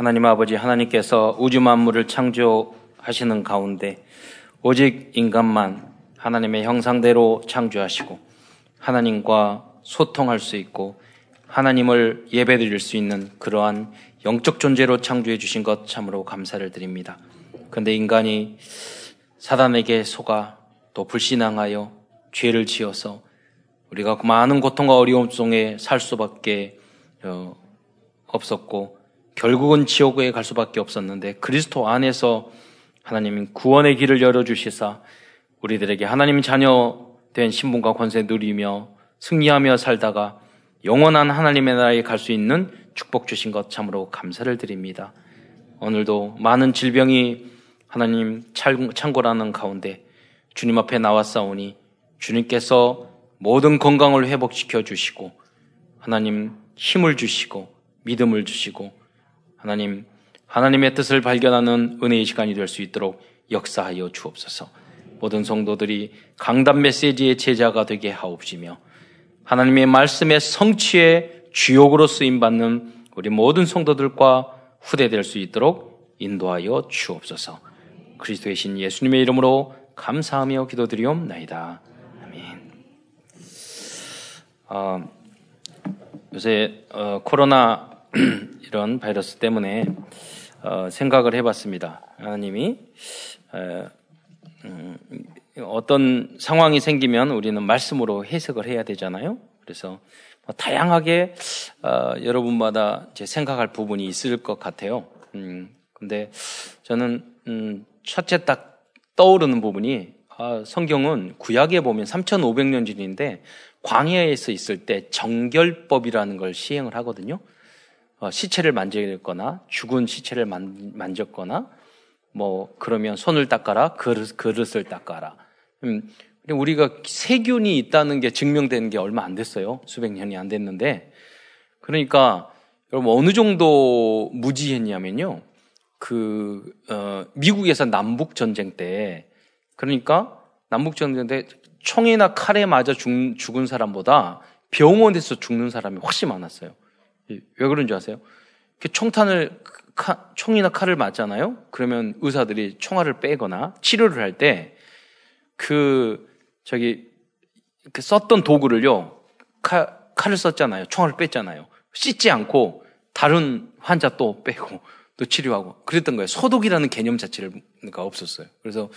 하나님 아버지 하나님께서 우주 만물을 창조하시는 가운데 오직 인간만 하나님의 형상대로 창조하시고 하나님과 소통할 수 있고 하나님을 예배드릴 수 있는 그러한 영적 존재로 창조해 주신 것 참으로 감사를 드립니다. 그런데 인간이 사단에게 속아 또 불신앙하여 죄를 지어서 우리가 그 많은 고통과 어려움 속에 살 수밖에 어, 없었고 결국은 지옥에 갈 수밖에 없었는데 그리스도 안에서 하나님 구원의 길을 열어주시사 우리들에게 하나님 자녀 된 신분과 권세 누리며 승리하며 살다가 영원한 하나님의 나라에 갈 수 있는 축복 주신 것 참으로 감사를 드립니다. 오늘도 많은 질병이 하나님 창고라는 가운데 주님 앞에 나왔사오니 주님께서 모든 건강을 회복시켜 주시고 하나님 힘을 주시고 믿음을 주시고 하나님 하나님의 뜻을 발견하는 은혜의 시간이 될 수 있도록 역사하여 주옵소서. 모든 성도들이 강단 메시지의 제자가 되게 하옵시며 하나님의 말씀의 성취의 주역으로 쓰임 받는 우리 모든 성도들과 후대될 수 있도록 인도하여 주옵소서. 그리스도의 신 예수님의 이름으로 감사하며 기도드리옵나이다. 아멘. 어, 요새 어, 코로나 이런 바이러스 때문에 어, 생각을 해봤습니다. 하나님이 음, 어떤 상황이 생기면 우리는 말씀으로 해석을 해야 되잖아요. 그래서 뭐 다양하게 어, 여러분마다 제 생각할 부분이 있을 것 같아요. 음, 근데 저는 음, 첫째 딱 떠오르는 부분이 아, 성경은 구약에 보면 3,500년 전인데 광야에서 있을 때 정결법이라는 걸 시행을 하거든요. 어, 시체를 만졌거나 죽은 시체를 만, 만졌거나 뭐 그러면 손을 닦아라 그릇, 그릇을 닦아라. 음, 우리가 세균이 있다는 게 증명되는 게 얼마 안 됐어요. 수백 년이 안 됐는데 그러니까 여러분 어느 정도 무지했냐면요. 그 어, 미국에서 남북 전쟁 때 그러니까 남북 전쟁 때 총이나 칼에 맞아 죽, 죽은 사람보다 병원에서 죽는 사람이 훨씬 많았어요. 왜 그런 줄 아세요? 총탄을 카, 총이나 칼을 맞잖아요. 그러면 의사들이 총알을 빼거나 치료를 할 때 그 저기 그 썼던 도구를요 칼, 칼을 썼잖아요. 총알을 뺐잖아요. 씻지 않고 다른 환자 또 빼고 또 치료하고 그랬던 거예요. 소독이라는 개념 자체가 없었어요. 그래서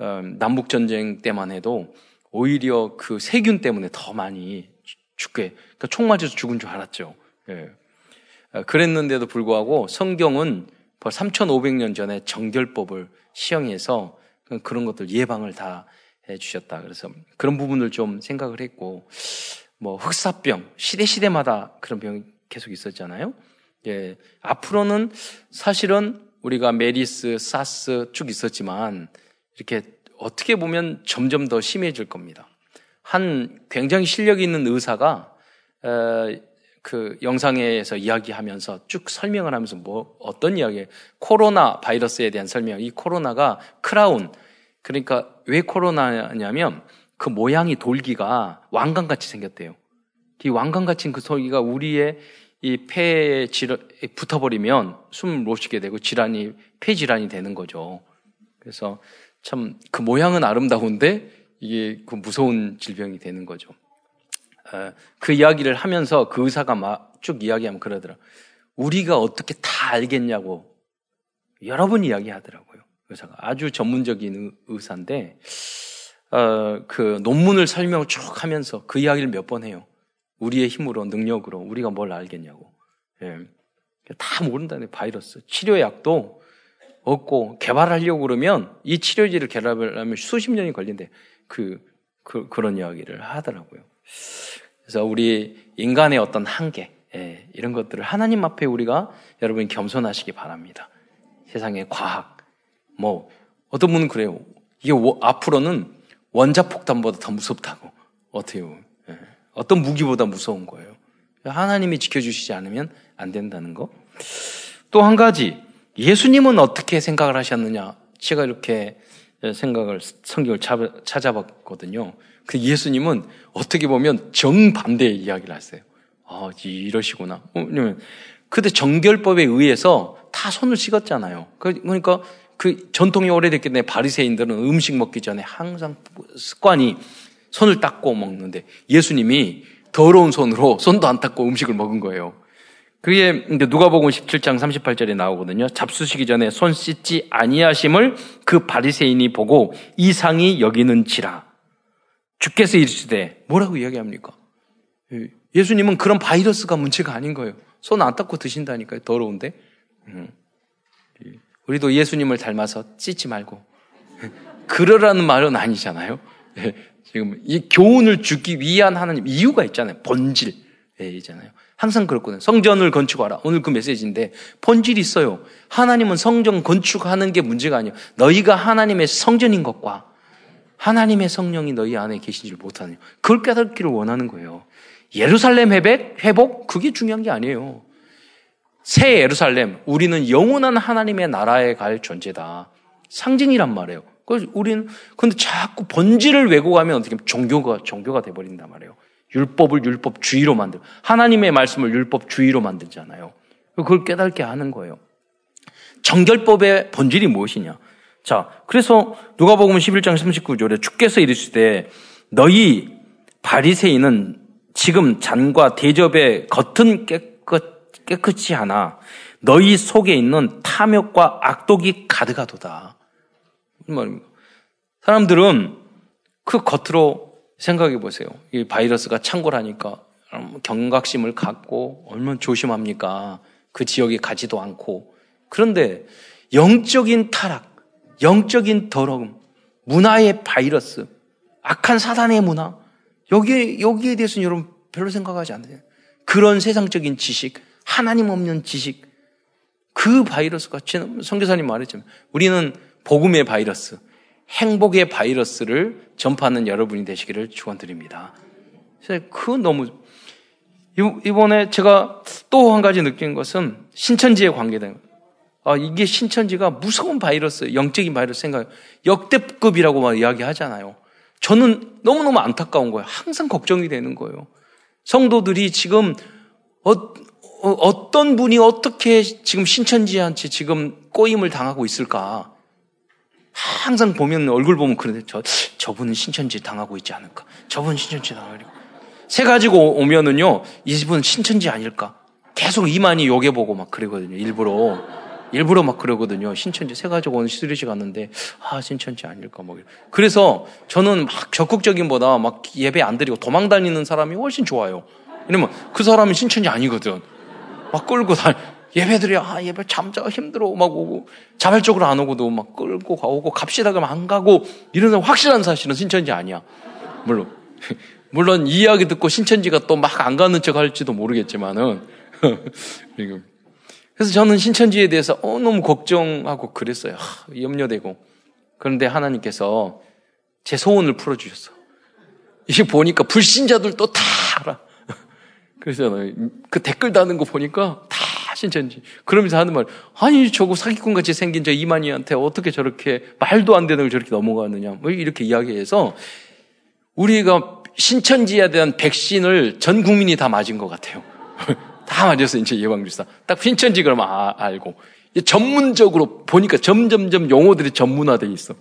어, 남북 전쟁 때만 해도 오히려 그 세균 때문에 더 많이 죽게 그러니까 총 맞아서 죽은 줄 알았죠. 예. 어, 그랬는데도 불구하고 성경은 벌써 3,500년 전에 정결법을 시행해서 그런 것들 예방을 다 해주셨다. 그래서 그런 부분을 좀 생각을 했고, 뭐 흑사병 시대 시대마다 그런 병이 계속 있었잖아요. 예, 앞으로는 사실은 우리가 메르스, 사스 쭉 있었지만 이렇게 어떻게 보면 점점 더 심해질 겁니다. 한 굉장히 실력 있는 의사가 그 영상에서 이야기하면서 쭉 설명을 하면서 뭐 어떤 이야기 코로나 바이러스에 대한 설명 이 코로나가 크라운 그러니까 왜 코로나냐면 그 모양이 돌기가 왕관같이 생겼대요. 이 왕관같이 그 돌기가 우리의 이 폐에 붙어버리면 숨을 못 쉬게 되고 질환이 폐 질환이 되는 거죠. 그래서 참 그 모양은 아름다운데 이게 그 무서운 질병이 되는 거죠. 어, 그 이야기를 하면서 그 의사가 막쭉 이야기하면 그러더라. 우리가 어떻게 다 알겠냐고 여러 번 이야기하더라고요. 의사가 아주 전문적인 의사인데 어, 그 논문을 설명을 쭉 하면서 그 이야기를 몇 번 해요. 우리의 힘으로 능력으로 우리가 뭘 알겠냐고. 예. 다 모른다네 바이러스. 치료약도 없고 개발하려고 그러면 이 치료제를 개발하려면 수십 년이 걸린대. 그, 그 그런 이야기를 하더라고요. 그래서 우리 인간의 어떤 한계, 예, 이런 것들을 하나님 앞에 우리가 여러분 겸손하시기 바랍니다. 세상의 과학, 뭐, 어떤 분은 그래요. 이게 앞으로는 원자폭탄보다 더 무섭다고. 어떻게 보면. 예, 어떤 무기보다 무서운 거예요. 하나님이 지켜주시지 않으면 안 된다는 거. 또 한 가지, 예수님은 어떻게 생각을 하셨느냐. 제가 이렇게 생각을, 성경을 찾아봤거든요. 그 예수님은 어떻게 보면 정반대의 이야기를 하세요. 아, 이러시구나. 왜냐면, 그때 정결법에 의해서 다 손을 씻었잖아요. 그, 그러니까 그 전통이 오래됐기 때문에 바리새인들은 음식 먹기 전에 항상 습관이 손을 닦고 먹는데 예수님이 더러운 손으로 손도 안 닦고 음식을 먹은 거예요. 그게 누가복음 17장 38절에 나오거든요. 잡수시기 전에 손 씻지 아니하심을 그 바리새인이 보고 이상이 여기는지라. 주께서 이르시되 뭐라고 이야기합니까? 예수님은 그런 바이러스가 문제가 아닌 거예요. 손 안 닦고 드신다니까요. 더러운데. 음. 우리도 예수님을 닮아서 씻지 말고 그러라는 말은 아니잖아요. 예, 지금 이 교훈을 주기 위한 하나님 이유가 있잖아요. 본질 이잖아요. 항상 그렇거든요. 성전을 건축하라. 오늘 그 메시지인데 본질이 있어요. 하나님은 성전 건축하는 게 문제가 아니에요. 너희가 하나님의 성전인 것과 하나님의 성령이 너희 안에 계신지를 못하는 그걸 깨닫기를 원하는 거예요. 예루살렘 회복, 회복 그게 중요한 게 아니에요. 새 예루살렘, 우리는 영원한 하나님의 나라에 갈 존재다. 상징이란 말이에요. 그래서 우리는 근데 자꾸 본질을 왜곡하면 어떻게 보면 종교가 종교가 돼 버린단 말이에요. 율법을 율법주의로 만들. 하나님의 말씀을 율법주의로 만들잖아요. 그걸 깨닫게 하는 거예요. 정결법의 본질이 무엇이냐? 자, 그래서 누가복음 11장 39절에 주께서 이르시되 너희 바리새인은 지금 잔과 대접의 겉은 깨끗, 깨끗이 하나 너희 속에 있는 탐욕과 악독이 가득하도다. 무슨 말입니까? 사람들은 그 겉으로 생각해 보세요. 이 바이러스가 창궐하니까 경각심을 갖고 얼마나 조심합니까? 그 지역에 가지도 않고. 그런데 영적인 타락, 영적인 더러움, 문화의 바이러스, 악한 사단의 문화, 여기에, 여기에 대해서는 여러분 별로 생각하지 않아요. 그런 세상적인 지식, 하나님 없는 지식, 그 바이러스가, 성교사님 말했지만, 우리는 복음의 바이러스, 행복의 바이러스를 전파하는 여러분이 되시기를 축원드립니다. 그 너무 이번에 제가 또 한 가지 느낀 것은 신천지에 관계된 아, 이게 신천지가 무서운 바이러스, 영적인 바이러스 생각, 역대급이라고 막 이야기하잖아요. 저는 너무너무 안타까운 거예요. 항상 걱정이 되는 거예요. 성도들이 지금 어, 어, 떤 분이 어떻게 지금 신천지한테 지금 꼬임을 당하고 있을까? 항상 보면 얼굴 보면 그런데 저 저분은 신천지 당하고 있지 않을까? 저분 신천지 당하고 세 가지고 오면은요 이분 신천지 아닐까? 계속 이만희 요게 보고 막 그러거든요. 일부러 일부러 막 그러거든요. 신천지 세 가지고 오늘 시리즈 갔는데 아 신천지 아닐까 뭐 그래서 저는 막 적극적인보다 막 예배 안 드리고 도망 다니는 사람이 훨씬 좋아요. 왜냐면 그 사람은 신천지 아니거든. 막 끌고 다 예배들이 아 예배 잠자 힘들어 막 오고 자발적으로 안 오고도 막 끌고 가오고 갑시다 그러면 안 가고 이런 확실한 사실은 신천지 아니야. 물론 물론 이 이야기 듣고 신천지가 또 막 안 가는 척 할지도 모르겠지만은 그래서 저는 신천지에 대해서 어, 너무 걱정하고 그랬어요. 하, 염려되고 그런데 하나님께서 제 소원을 풀어주셨어. 이게 보니까 불신자들도 다 알아. 그래서 그 댓글 다는 거 보니까 다 신천지. 그러면서 하는 말, 아니, 저거 사기꾼 같이 생긴 저 이만희한테 어떻게 저렇게 말도 안 되는 걸 저렇게 넘어가느냐. 뭐 이렇게 이야기해서 우리가 신천지에 대한 백신을 전 국민이 다 맞은 것 같아요. 다 맞았어, 이제 예방주사. 딱 신천지 그러면 아, 알고. 전문적으로 보니까 점점점 용어들이 전문화돼 있어.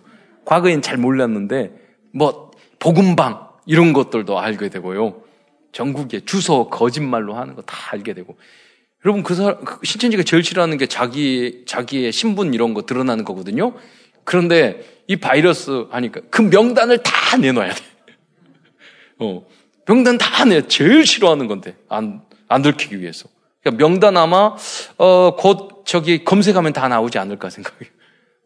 과거엔 잘 몰랐는데, 뭐, 복음방, 이런 것들도 알게 되고요. 전국에 주소 거짓말로 하는 거 다 알게 되고. 여러분 그 사람 그 신천지가 제일 싫어하는 게 자기 자기의 신분 이런 거 드러나는 거거든요. 그런데 이 바이러스 하니까 그 명단을 다 내놔야 돼. 어, 명단 다 내. 제일 싫어하는 건데 안 안 들키기 위해서. 그러니까 명단 아마 어, 곧 저기 검색하면 다 나오지 않을까 생각해요.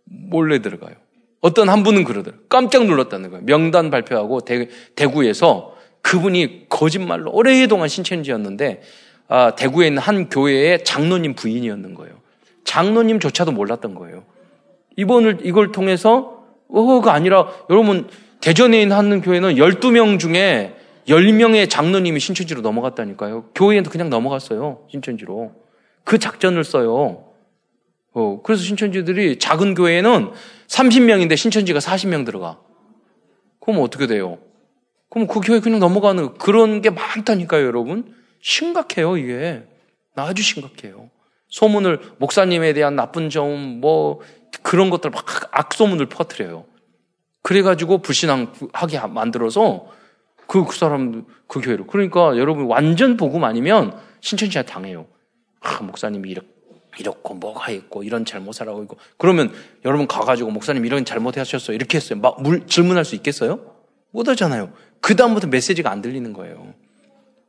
몰래 들어가요. 어떤 한 분은 그러더라고요. 깜짝 놀랐다는 거예요. 명단 발표하고 대, 대구에서 그분이 거짓말로 오래동안 신천지였는데 아, 대구에 있는 한 교회의 장로님 부인이었는 거예요. 장로님조차도 몰랐던 거예요. 이번을 이걸 통해서 어가 아니라 여러분 대전에 있는 한 교회는 12명 중에 10명의 장로님이 신천지로 넘어갔다니까요. 교회에도 그냥 넘어갔어요. 신천지로. 그 작전을 써요. 어, 그래서 신천지들이 작은 교회는 30명인데 신천지가 40명 들어가. 그럼 어떻게 돼요? 그럼 그 교회 그냥 넘어가는 그런 게 많다니까요, 여러분. 심각해요, 이게. 아주 심각해요. 소문을 목사님에 대한 나쁜 점 뭐 그런 것들 막 악소문을 퍼뜨려요. 그래가지고 불신앙하게 만들어서 그, 그 사람 그 교회로. 그러니까 여러분 완전 복음 아니면 신천지한테 당해요. 아, 목사님이 이렇게 이렇고 뭐가 있고 이런 잘못을 하고 있고. 그러면 여러분 가가지고 목사님 이런 잘못하셨어요. 이렇게 했어요. 막 물, 질문할 수 있겠어요? 못 하잖아요. 그 다음부터 메시지가 안 들리는 거예요.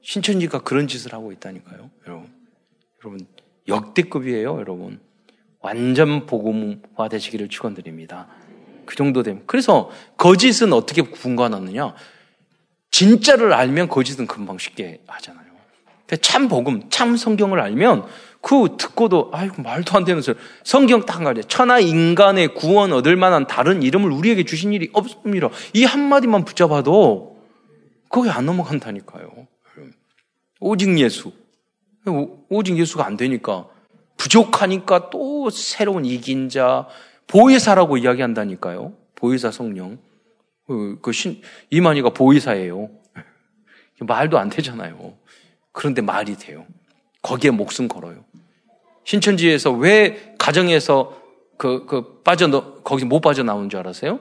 신천지가 그런 짓을 하고 있다니까요 여러분. 여러분 역대급이에요 여러분. 완전 복음화 되시기를 축원드립니다. 그 정도 되면 그래서 거짓은 어떻게 분간하느냐 진짜를 알면 거짓은 금방 쉽게 하잖아요 참 복음 참 성경을 알면 그 듣고도 아이고 말도 안 되는 소리. 성경 딱 가려. 천하 인간의 구원 얻을 만한 다른 이름을 우리에게 주신 일이 없습니다. 이 한마디만 붙잡아도 거기 안 넘어간다니까요. 오직 예수. 오직 예수가 안 되니까 부족하니까 또 새로운 이긴 자 보혜사라고 이야기한다니까요. 보혜사 성령. 그, 그 신, 이만희가 보혜사예요. 말도 안 되잖아요. 그런데 말이 돼요. 거기에 목숨 걸어요. 신천지에서 왜 가정에서 그, 그 빠져, 거기 못 빠져나오는 줄 알았어요?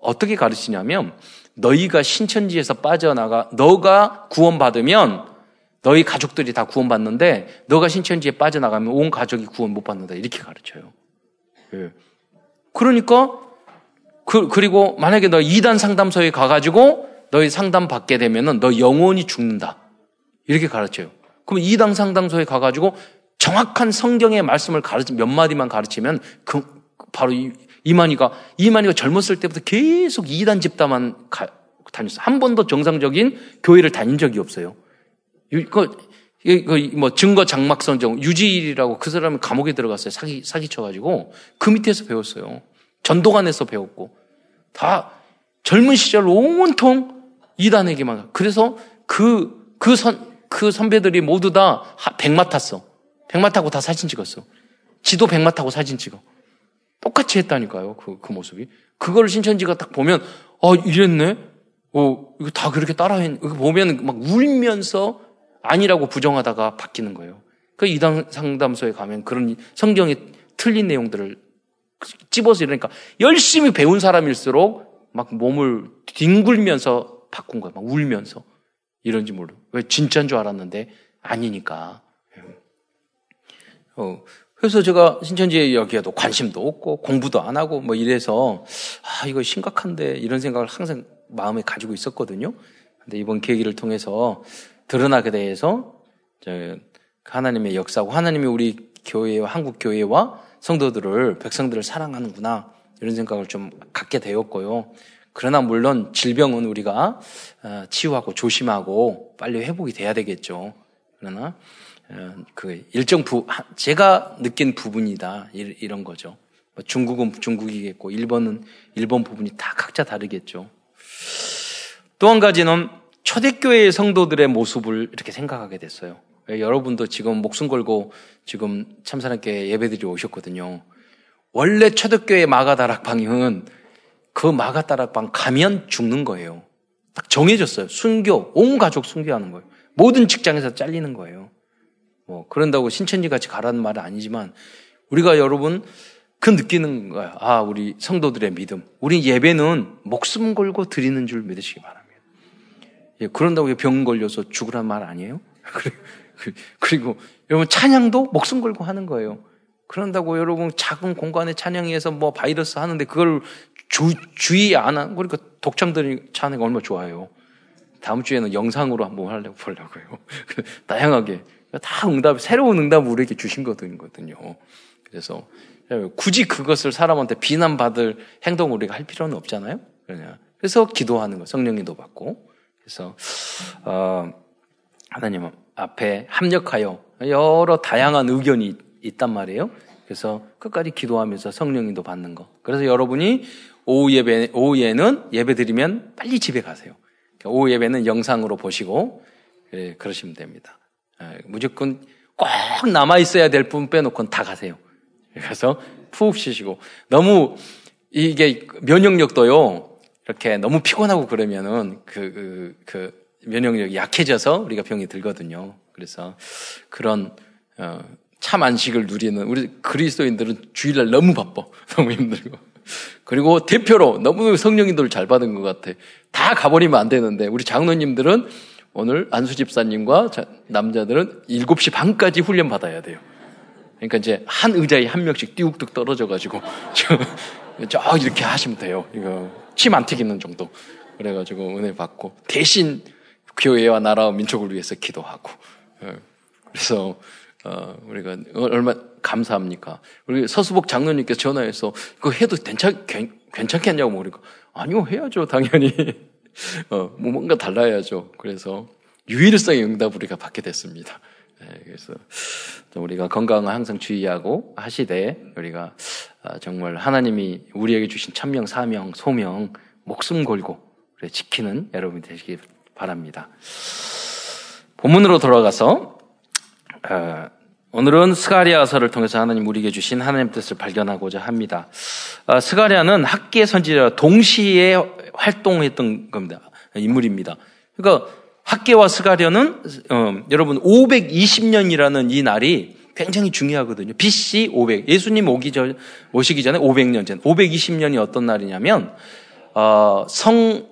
어떻게 가르치냐면, 너희가 신천지에서 빠져나가, 너가 구원받으면, 너희 가족들이 다 구원받는데, 너가 신천지에 빠져나가면 온 가족이 구원 못 받는다. 이렇게 가르쳐요. 예. 그러니까, 그, 그리고 만약에 너 이단 상담소에 가가지고, 너희 상담 받게 되면은 너 영원히 죽는다. 이렇게 가르쳐요. 그럼 이당 상담소에 가가지고 정확한 성경의 말씀을 가르치 몇 마디만 가르치면 그 바로 이, 이만희가 이만희가 젊었을 때부터 계속 이단 집단만 가, 다녔어. 한 번도 정상적인 교회를 다닌 적이 없어요. 그, 그, 뭐, 증거 장막 선정, 유지일이라고 그 사람은 감옥에 들어갔어요. 사기, 사기 쳐가지고. 그 밑에서 배웠어요. 전도관에서 배웠고. 다 젊은 시절 온통 이단에게만. 그래서 그, 그 선, 그 선배들이 모두 다 백마 탔어. 백마 타고 다 사진 찍었어. 지도 백마 타고 사진 찍어. 똑같이 했다니까요. 그, 그 모습이. 그걸 신천지가 딱 보면, 어, 이랬네? 어, 이거 다 그렇게 따라했, 이거 보면 막 울면서 아니라고 부정하다가 바뀌는 거예요. 그 이당 상담소에 가면 그런 성경에 틀린 내용들을 찝어서 이러니까 열심히 배운 사람일수록 막 몸을 뒹굴면서 바꾼 거예요. 막 울면서. 이런지 모르. 왜 진짜인 줄 알았는데 아니니까. 어, 그래서 제가 신천지에 여기에도 관심도 없고 공부도 안 하고 뭐 이래서 아 이거 심각한데 이런 생각을 항상 마음에 가지고 있었거든요. 근데 이번 계기를 통해서 드러나게 돼서 하나님의 역사고 하나님이 우리 교회와 한국 교회와 성도들을 백성들을 사랑하는구나 이런 생각을 좀 갖게 되었고요. 그러나 물론 질병은 우리가 어, 치유하고 조심하고 빨리 회복이 돼야 되겠죠. 그러나 어, 그 일정 부 제가 느낀 부분이다 이런 거죠. 뭐 중국은 중국이겠고 일본은 일본 부분이 다 각자 다르겠죠. 또 한 가지는 초대교회의 성도들의 모습을 이렇게 생각하게 됐어요. 여러분도 지금 목숨 걸고 지금 참사람께 예배드리 오셨거든요. 원래 초대교회 마가다락방은 그 마가다락방 가면 죽는 거예요. 딱 정해졌어요. 순교, 온 가족 순교하는 거예요. 모든 직장에서 잘리는 거예요. 뭐, 그런다고 신천지 같이 가라는 말은 아니지만, 우리가 여러분, 그 느끼는 거야. 아, 우리 성도들의 믿음. 우리 예배는 목숨 걸고 드리는 줄 믿으시기 바랍니다. 예, 그런다고 병 걸려서 죽으란 말 아니에요? 그리고 여러분 찬양도 목숨 걸고 하는 거예요. 그런다고 여러분 작은 공간에 찬양해서 뭐 바이러스 하는데 그걸 주, 주의 안 하고 그러니까 독창들이 찬양 얼마나 좋아요. 다음 주에는 영상으로 한번 하려고 보려고요. 다양하게 다 응답, 새로운 응답을 우리에게 주신 거거든요. 그래서 굳이 그것을 사람한테 비난받을 행동을 우리가 할 필요는 없잖아요. 그래서 기도하는 거, 성령님도 받고. 그래서 어, 하나님 앞에 합력하여 여러 다양한 의견이 있단 말이에요. 그래서 끝까지 기도하면서 성령님도 받는 거. 그래서 여러분이 오후 예배, 오후에는 예배 드리면 빨리 집에 가세요. 오후 예배는 영상으로 보시고, 예, 그러시면 됩니다. 예, 무조건 꼭 남아 있어야 될 분 빼놓고는 다 가세요. 그래서 푹 쉬시고, 너무 이게 면역력도요, 이렇게 너무 피곤하고 그러면은 그, 그, 그 면역력이 약해져서 우리가 병이 들거든요. 그래서 그런, 어, 참 안식을 누리는 우리 그리스도인들은 주일날 너무 바빠. 너무 힘들고. 그리고 대표로 너무 성령님들을 잘 받은 것 같아. 다 가버리면 안 되는데 우리 장로님들은 오늘 안수 집사님과 남자들은 7시 반까지 훈련 받아야 돼요. 그러니까 이제 한 의자에 한 명씩 띄욱뚝 떨어져 가지고 저 이렇게 하시면 돼요. 이거 침 안 튀기는 정도. 그래가지고 은혜 받고 대신 교회와 나라와 민족을 위해서 기도하고. 예. 그래서 어, 우리가 얼마 감사합니까? 우리 서수복 장로님께서 전화해서 그거 해도 괜찮 괜찮겠냐고 물으니까 아니요 해야죠 당연히. 어, 뭐 뭔가 달라야죠. 그래서 유일성의 응답 우리가 받게 됐습니다. 네, 그래서 우리가 건강을 항상 주의하고 하시되 우리가 아, 정말 하나님이 우리에게 주신 천명, 사명, 소명 목숨 걸고 지키는 여러분이 되시기 바랍니다. 본문으로 돌아가서 어, 오늘은 스가랴서를 통해서 하나님 우리에게 주신 하나님 뜻을 발견하고자 합니다. 어, 스가랴는 학개 선지자 동시에 활동했던 겁니다. 인물입니다. 그러니까 학계와 스가리아는 어, 여러분 520년이라는 이 날이 굉장히 중요하거든요. BC 500. 예수님 오기 전 오시기 전에 500년 전. 520년이 어떤 날이냐면 어, 성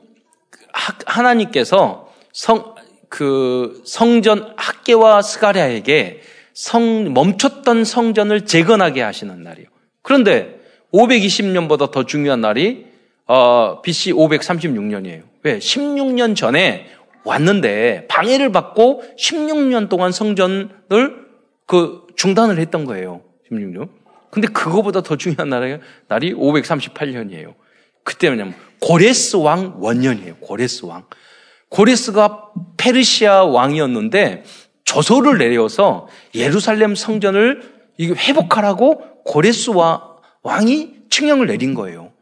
하나님께서 성 그 성전 학계와 스가랴에게 성 멈췄던 성전을 재건하게 하시는 날이에요. 그런데 520년보다 더 중요한 날이 어, BC 536년이에요. 왜? 16년 전에 왔는데 방해를 받고 16년 동안 성전을 그 중단을 했던 거예요. 16년. 근데 그거보다 더 중요한 날이, 날이 538년이에요. 그때 뭐냐면 고레스 왕 원년이에요. 고레스 왕. 고레스가 페르시아 왕이었는데 조소를 내려서 예루살렘 성전을 회복하라고 고레스 왕이 칙령을 내린 거예요.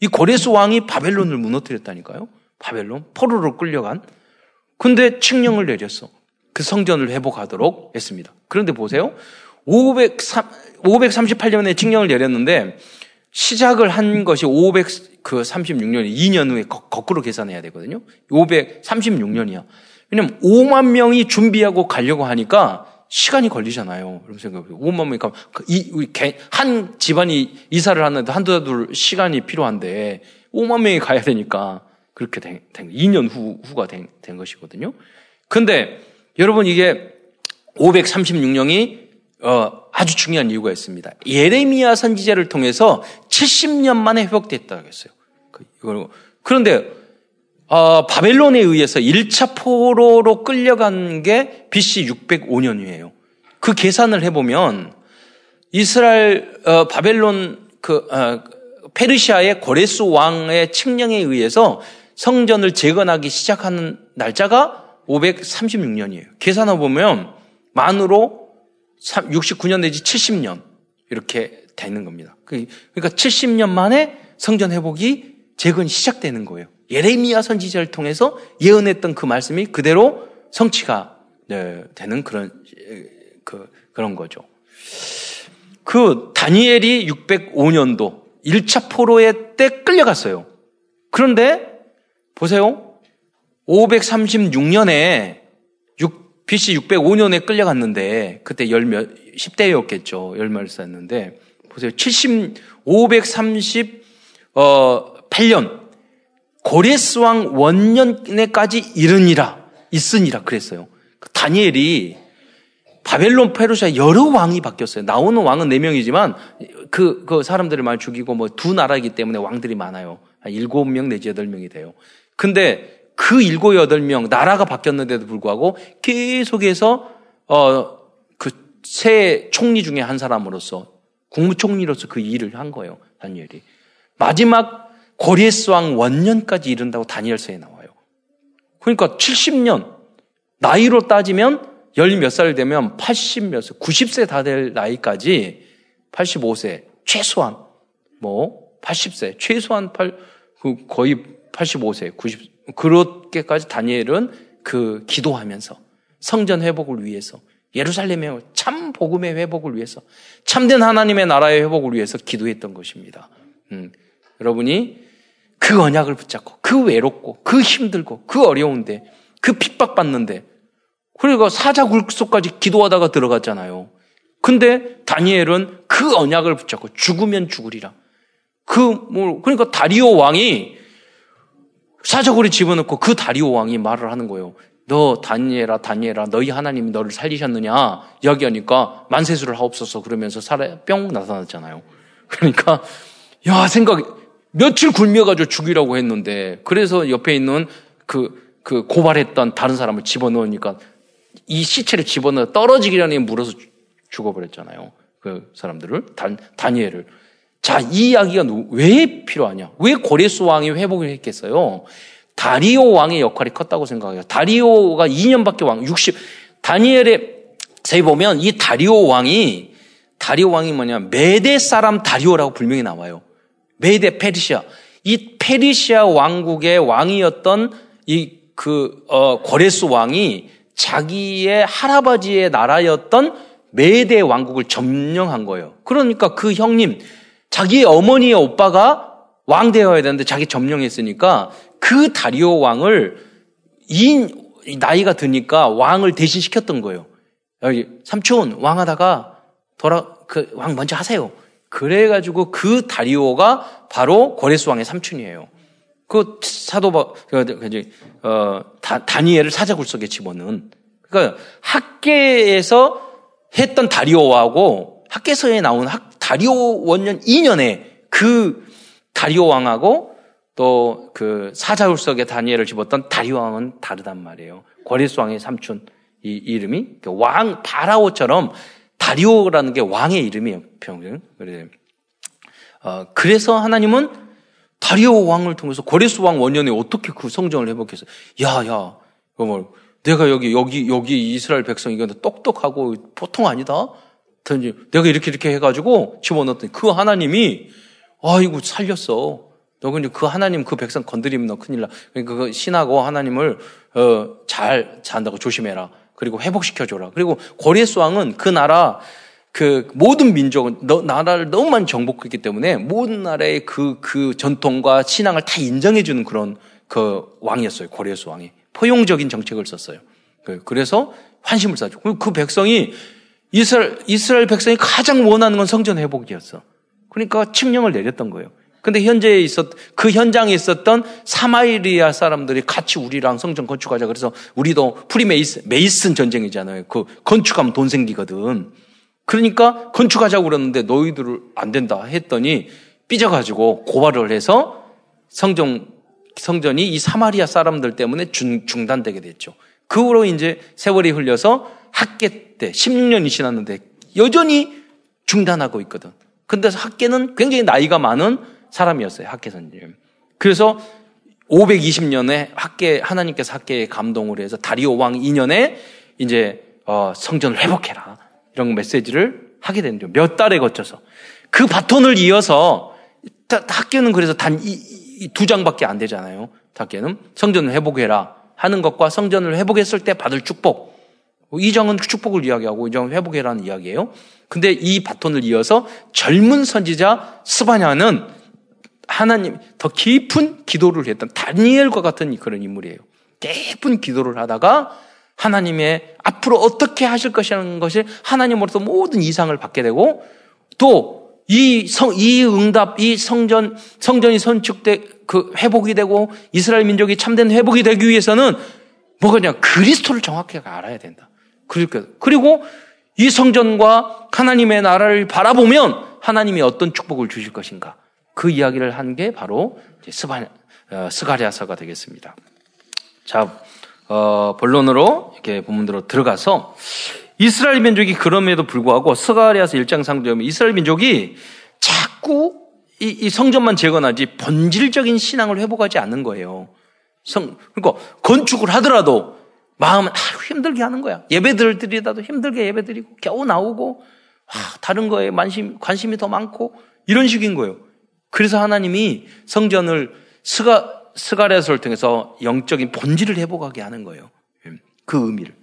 이 고레스 왕이 바벨론을 무너뜨렸다니까요. 바벨론 포로로 끌려간. 근데 칙령을 내렸어. 그 성전을 회복하도록 했습니다. 그런데 보세요. 503, 538년에 칙령을 내렸는데 시작을 한 것이 536년, 2년 후에 거, 꾸로 계산해야 되거든요. 536년이야. 왜냐면 5만 명이 준비하고 가려고 하니까 시간이 걸리잖아요. 여러분 생각해보세요. 5만 명이니까 그 이, 한 집안이 이사를 하는데 한두 달 시간이 필요한데 5만 명이 가야 되니까 그렇게 된, 된 2년 후, 후가 된, 된 것이거든요. 근데 여러분 이게 536년이 어, 아주 중요한 이유가 있습니다. 예레미야 선지자를 통해서 70년 만에 회복됐다고 했어요. 그, 그런데 어, 바벨론에 의해서 1차 포로로 끌려간 게 BC 605년이에요. 그 계산을 해보면 이스라엘 어, 바벨론 그 어, 페르시아의 고레스 왕의 칙령에 의해서 성전을 재건하기 시작하는 날짜가 536년이에요. 계산해 보면 만으로 69년 내지 70년 이렇게 되는 겁니다. 그, 그러니까 70년 만에 성전 회복이 재건이 시작되는 거예요. 예레미야 선지자를 통해서 예언했던 그 말씀이 그대로 성취가 네, 되는 그런 그, 그런 거죠. 그 다니엘이 605년도 1차 포로의 때 끌려갔어요. 그런데 보세요. 536년에 6, BC 605년에 끌려갔는데 그때 열몇 10대였겠죠. 열몇 살였는데 보세요. 70 538년 어, 고레스 왕 원년에까지 이르니라 있으니라 그랬어요. 그 다니엘이 바벨론 페르시아 여러 왕이 바뀌었어요. 나오는 왕은 네 명이지만 그, 그 사람들을 많이 죽이고 뭐 두 나라이기 때문에 왕들이 많아요. 한 일곱 명 내지 여덟 명이 돼요. 근데 그 일곱 여덟 명 나라가 바뀌었는데도 불구하고 계속해서 어 그 새 총리 중에 한 사람으로서 국무총리로서 그 일을 한 거예요. 다니엘이 마지막 고레스 왕 원년까지 이른다고 다니엘서에 나와요. 그러니까 70년 나이로 따지면 열 몇 살 되면 80몇 살, 90세 다 될 나이까지 85세 최소한 뭐 80세 최소한 8, 그 거의 85세 90 그렇게까지 다니엘은 그 기도하면서 성전 회복을 위해서 예루살렘의 참 복음의 회복을 위해서 참된 하나님의 나라의 회복을 위해서 기도했던 것입니다. 음, 여러분이 그 언약을 붙잡고 그 외롭고 그 힘들고 그 어려운데 그 핍박받는데 그리고 사자 굴속까지 기도하다가 들어갔잖아요. 근데 다니엘은 그 언약을 붙잡고 죽으면 죽으리라. 그, 뭐, 그러니까 다리오 왕이 사적으로 집어넣고 그 다리오 왕이 말을 하는 거예요. 너 다니엘아 다니엘아 너희 하나님이 너를 살리셨느냐 이야기하니까 만세수를 하옵소서 그러면서 살아 뿅 나타났잖아요. 그러니까 야 생각 며칠 굴며가지고 죽이라고 했는데 그래서 옆에 있는 그, 그 고발했던 다른 사람을 집어넣으니까 이 시체를 집어넣어 떨어지기라니 물어서 죽어버렸잖아요. 그 사람들을 단, 다니엘을 자, 이 이야기가 왜 필요하냐? 왜 고레스 왕이 회복을 했겠어요? 다리오 왕의 역할이 컸다고 생각해요. 다리오가 2년밖에 왕, 60, 다니엘의, 저희 보면 이 다리오 왕이, 다리오 왕이 뭐냐, 메대 사람 다리오라고 불명이 나와요. 메대 페르시아. 이 페르시아 왕국의 왕이었던 이 그, 어, 고레스 왕이 자기의 할아버지의 나라였던 메대 왕국을 점령한 거예요. 그러니까 그 형님, 자기의 어머니의 오빠가 왕 되어야 되는데 자기 점령했으니까 그 다리오 왕을 이 나이가 드니까 왕을 대신 시켰던 거예요. 여기 삼촌 왕하다가 돌아 그 왕 먼저 하세요. 그래 가지고 그 다리오가 바로 고레스 왕의 삼촌이에요. 그 사도 그, 그 이제 어 다, 다니엘을 사자굴 속에 집어넣은 그러니까 학계에서 했던 다리오하고 학계서에 나온 학, 다리오 원년 2년에 그 다리오 왕하고 또 그 사자울석에 다니엘을 집었던 다리오 왕은 다르단 말이에요. 고레스 왕의 삼촌 이 이름이 왕 바라오처럼 다리오라는 게 왕의 이름이에요. 그래. 어, 그래서 하나님은 다리오 왕을 통해서 고레스 왕 원년에 어떻게 그 성정을 회복했어요? 야, 야, 뭐 내가 여기 여기 여기 이스라엘 백성 이건 똑똑하고 보통 아니다. 내가 이렇게 이렇게 해가지고 집어넣었더니 그 하나님이 아이고 살렸어. 너 근데 그 하나님 그 백성 건드리면 너 큰일 나. 그러니까 그 신하고 하나님을 어, 잘 잔다고 조심해라. 그리고 회복시켜 줘라. 그리고 고레스 왕은 그 나라 그 모든 민족은 너, 나라를 너무 많이 정복했기 때문에 모든 나라의 그, 그 전통과 신앙을 다 인정해 주는 그런 그 왕이었어요. 고레스 왕이. 포용적인 정책을 썼어요. 그, 그래서 환심을 사죠. 그리고 그 백성이 이스라엘, 이스라엘 백성이 가장 원하는 건 성전 회복이었어. 그러니까 칙령을 내렸던 거예요. 근데 현재에 있었, 그 현장에 있었던 사마리아 사람들이 같이 우리랑 성전 건축하자. 그래서 우리도 프리메이슨, 메이슨 전쟁이잖아요. 그 건축하면 돈 생기거든. 그러니까 건축하자고 그러는데 너희들을 안 된다 했더니 삐져가지고 고발을 해서 성전, 성전이 이 사마리아 사람들 때문에 중, 중단되게 됐죠. 그 후로 이제 세월이 흘려서 학계 때 16년이 지났는데 여전히 중단하고 있거든. 근데 학계는 굉장히 나이가 많은 사람이었어요. 학계 선생님. 그래서 520년에 학계 하나님께서 학계에 감동을 해서 다리오 왕 2년에 이제 어, 성전을 회복해라 이런 메시지를 하게 된죠. 몇 달에 거쳐서 그 바톤을 이어서 학계는 그래서 단 두 장밖에 안 되잖아요. 학계는 성전을 회복해라 하는 것과 성전을 회복했을 때 받을 축복 이 장은 축복을 이야기하고 이 장은 회복해라는 이야기예요. 근데 이 바톤을 이어서 젊은 선지자 스바냐는 하나님 더 깊은 기도를 했던 다니엘과 같은 그런 인물이에요. 깊은 기도를 하다가 하나님의 앞으로 어떻게 하실 것이라는 것을 하나님으로서 모든 이상을 받게 되고 또 이 성, 이 응답, 이 성전, 성전이 선축돼, 그 회복이 되고 이스라엘 민족이 참된 회복이 되기 위해서는 뭐가냐, 그리스도를 정확하게 알아야 된다. 그러니까, 그리고 이 성전과 하나님의 나라를 바라보면 하나님이 어떤 축복을 주실 것인가. 그 이야기를 한 게 바로 스바, 어, 스가리아서가 되겠습니다. 자, 어, 본론으로 이렇게 본문으로 들어가서 이스라엘 민족이 그럼에도 불구하고 스가리아서 1장 상도에 이스라엘 민족이 자꾸 이, 이, 성전만 재건하지 본질적인 신앙을 회복하지 않는 거예요. 성, 그러니까 건축을 하더라도 마음은 아유 힘들게 하는 거야. 예배들 드리다도 힘들게 예배 드리고 겨우 나오고 아, 다른 거에 관심 관심이 더 많고 이런 식인 거예요. 그래서 하나님이 성전을 스가, 스가랴서를 통해서 영적인 본질을 회복하게 하는 거예요. 그 의미를.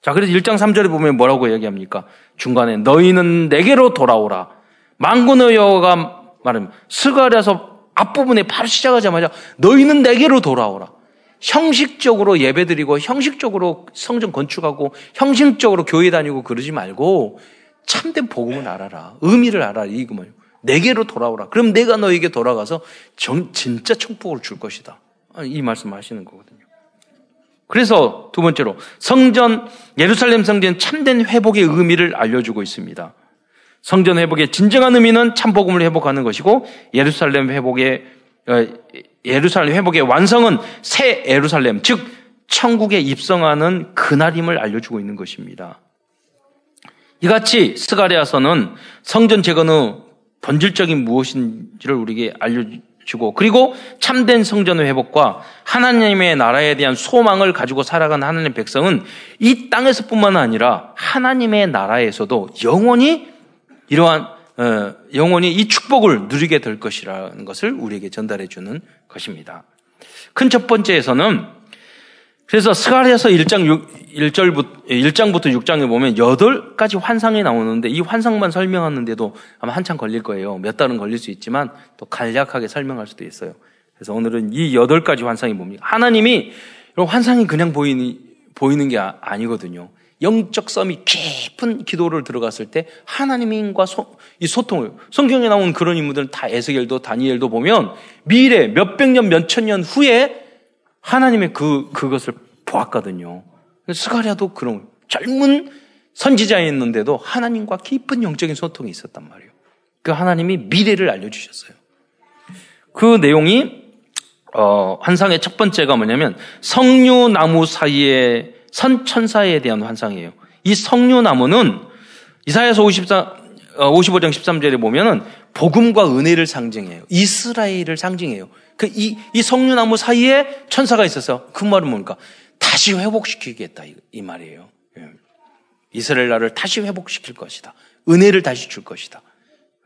자, 그래서 1장 3절에 보면 뭐라고 얘기합니까? 중간에 너희는 내게로 돌아오라. 만군의 여호와가 말하며 스가랴서 앞부분에 바로 시작하자마자 너희는 내게로 돌아오라. 형식적으로 예배드리고 형식적으로 성전 건축하고 형식적으로 교회 다니고 그러지 말고 참된 복음을 알아라. 의미를 알아라. 이거 뭐예요. 내게로 돌아오라. 그럼 내가 너에게 돌아가서 정, 진짜 축복을 줄 것이다. 아, 이 말씀 하시는 거거든요. 그래서 두 번째로 성전, 예루살렘 성전 참된 회복의 의미를 알려주고 있습니다. 성전 회복의 진정한 의미는 참 복음을 회복하는 것이고 예루살렘 회복의 어, 예루살렘 회복의 완성은 새 예루살렘 즉 천국에 입성하는 그날임을 알려주고 있는 것입니다. 이같이 스가리아서는 성전 재건의 본질적인 무엇인지를 우리에게 알려주고 그리고 참된 성전의 회복과 하나님의 나라에 대한 소망을 가지고 살아가는 하나님의 백성은 이 땅에서뿐만 아니라 하나님의 나라에서도 영원히 이러한 어, 영원히 이 축복을 누리게 될 것이라는 것을 우리에게 전달해 주는 것입니다. 큰 첫 번째에서는 그래서 스가랴서 1장 6, 1절부터 1장부터 6장에 보면 8가지 환상이 나오는데 이 환상만 설명하는데도 아마 한참 걸릴 거예요. 몇 달은 걸릴 수 있지만 또 간략하게 설명할 수도 있어요. 그래서 오늘은 이 8가지 환상이 뭡니까? 하나님이 환상이 그냥 보이는 보이는 게 아, 아니거든요. 영적 썸이 깊은 기도를 들어갔을 때 하나님과 소, 이 소통을 성경에 나온 그런 인물들은 다 에스겔도 다니엘도 보면 미래 몇백 년 몇천 년 후에 하나님의 그 그것을 보았거든요. 스가랴도 그런 젊은 선지자였는데도 하나님과 깊은 영적인 소통이 있었단 말이에요. 그 하나님이 미래를 알려주셨어요. 그 내용이 어, 환상의 첫 번째가 뭐냐면 성류나무 사이에 선천사에 대한 환상이에요. 이 성류나무는 이사야서 54, 55장 어, 13절에 보면은 복음과 은혜를 상징해요. 이스라엘을 상징해요. 그 이, 이 성류나무 사이에 천사가 있어서 그 말은 뭡니까? 다시 회복시키겠다. 이, 이 말이에요. 예. 이스라엘 나라를 다시 회복시킬 것이다. 은혜를 다시 줄 것이다.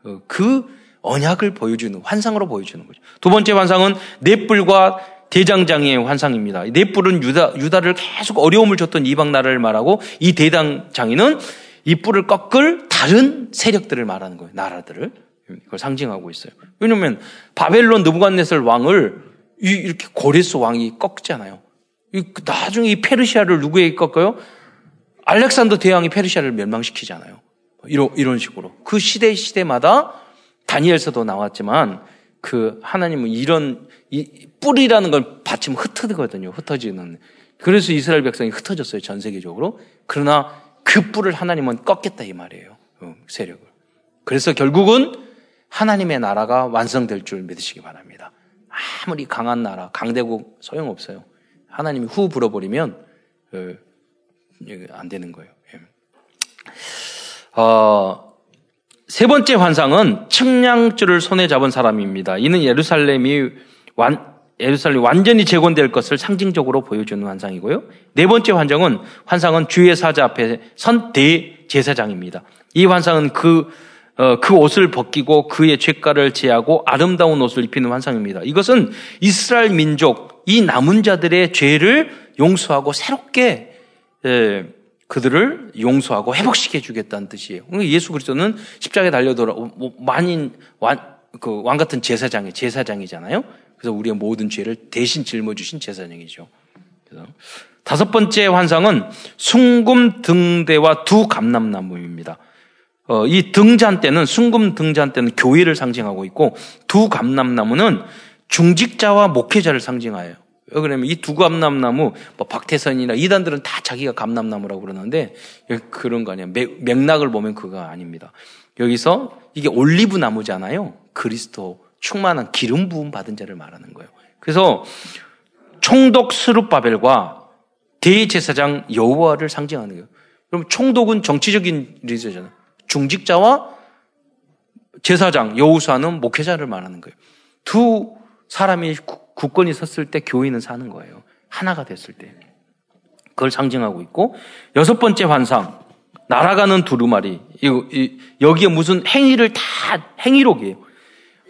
어, 그 언약을 보여주는, 환상으로 보여주는 거죠. 두 번째 환상은 넷불과 대장장의 환상입니다. 넷불은 유다, 유다를 계속 어려움을 줬던 이방 나라를 말하고 이 대장장이는 이 뿔을 꺾을 다른 세력들을 말하는 거예요. 나라들을. 그걸 상징하고 있어요. 왜냐면 바벨론 느부갓네살 왕을 이렇게 고레스 왕이 꺾잖아요. 나중에 이 페르시아를 누구에게 꺾어요? 알렉산더 대왕이 페르시아를 멸망시키잖아요. 이런, 이런 식으로. 그 시대 시대마다 다니엘서도 나왔지만 그 하나님은 이런 이 뿌리라는 걸 받치면 흩어지거든요. 흩어지는. 그래서 이스라엘 백성이 흩어졌어요. 전 세계적으로. 그러나 그 뿔을 하나님은 꺾겠다 이 말이에요. 어, 세력을. 그래서 결국은 하나님의 나라가 완성될 줄 믿으시기 바랍니다. 아무리 강한 나라, 강대국 소용없어요. 하나님이 후 불어버리면 어, 안 되는 거예요. 예. 어, 세 번째 환상은 측량줄을 손에 잡은 사람입니다. 이는 예루살렘이 완, 예루살렘이 완전히 재건될 것을 상징적으로 보여주는 환상이고요. 네 번째 환상은 환상은 주의 사자 앞에 선 대제사장입니다. 이 환상은 그, 어, 그 옷을 벗기고 그의 죄가를 제하고 아름다운 옷을 입히는 환상입니다. 이것은 이스라엘 민족, 이 남은 자들의 죄를 용서하고 새롭게 에, 그들을 용서하고 회복시켜 주겠다는 뜻이에요. 그러니까 예수 그리스도는 십자가에 달려 돌아 뭐, 만인 왕, 그왕 같은 제사장이 제사장이잖아요. 그래서 우리의 모든 죄를 대신 짊어주신 제사장이죠. 그래서 다섯 번째 환상은 숭금 등대와 두 감람나무입니다. 어, 이 등잔 때는 숭금 등잔 때는 교회를 상징하고 있고 두 감람나무는 중직자와 목회자를 상징하여요. 왜 그러냐면 이 두 감람나무, 뭐 박태선이나 이단들은 다 자기가 감람나무라고 그러는데 그런 거 아니에요. 맥락을 보면 그거 아닙니다. 여기서 이게 올리브 나무잖아요. 그리스도 충만한 기름 부음 받은 자를 말하는 거예요. 그래서 총독 스룹바벨과 대제사장 여호와를 상징하는 거예요. 그럼 총독은 정치적인 리더잖아요. 중직자와 제사장 여호수아는 목회자를 말하는 거예요. 두 사람이 국권이 섰을 때 교회는 사는 거예요. 하나가 됐을 때. 그걸 상징하고 있고 여섯 번째 환상 날아가는 두루마리 여기에 무슨 행위를 다 행위록이에요.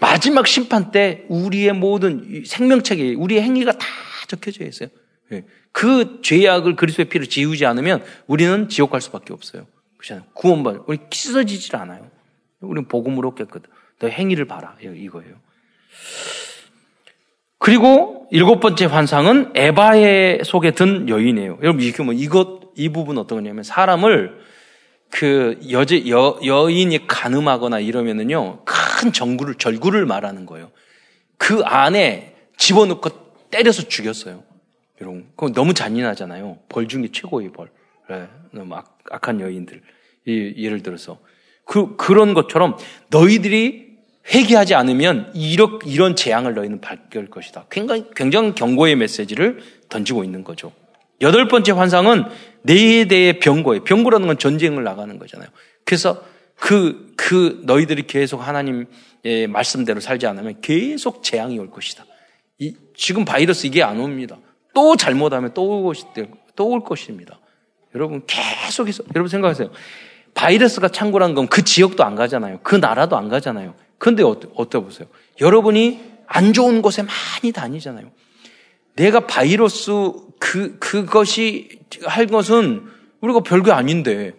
마지막 심판 때 우리의 모든 생명책에 우리의 행위가 다 적혀져 있어요. 예. 그 죄악을 그리스도의 피로 지우지 않으면 우리는 지옥 갈 수밖에 없어요. 그렇잖아요. 구원받 우리 씻어지질 않아요. 우리는 복음으로 깨끗. 너 행위를 봐라 이거예요. 그리고 일곱 번째 환상은 에바의 속에 든 여인이에요. 여러분, 이게 뭐, 이것, 이 부분 어떤 거냐면 사람을 그 여제 여, 여인이 가늠하거나 이러면은요 큰 정구를 절구를 말하는 거예요. 그 안에 집어넣고 때려서 죽였어요. 여러분, 그거 너무 잔인하잖아요. 벌 중에 최고의 벌. 네, 너무 악, 악한 여인들. 이, 예를 들어서 그 그런 것처럼 너희들이 회개하지 않으면 이런 이런 재앙을 너희는 받을 것이다. 굉장히 굉장히 경고의 메시지를 던지고 있는 거죠. 여덟 번째 환상은 내에 대해 병고예요. 병고라는 건 전쟁을 나가는 거잖아요. 그래서 그, 그 너희들이 계속 하나님의 말씀대로 살지 않으면 계속 재앙이 올 것이다. 이, 지금 바이러스 이게 안 옵니다. 또 잘못하면 또 올 것입니다. 여러분 계속해서 여러분 생각하세요. 바이러스가 창궐한 건 그 지역도 안 가잖아요. 그 나라도 안 가잖아요. 근데 어떠, 어떠 보세요? 여러분이 안 좋은 곳에 많이 다니잖아요. 내가 바이러스 그, 그것이 할 것은 우리가 별게 아닌데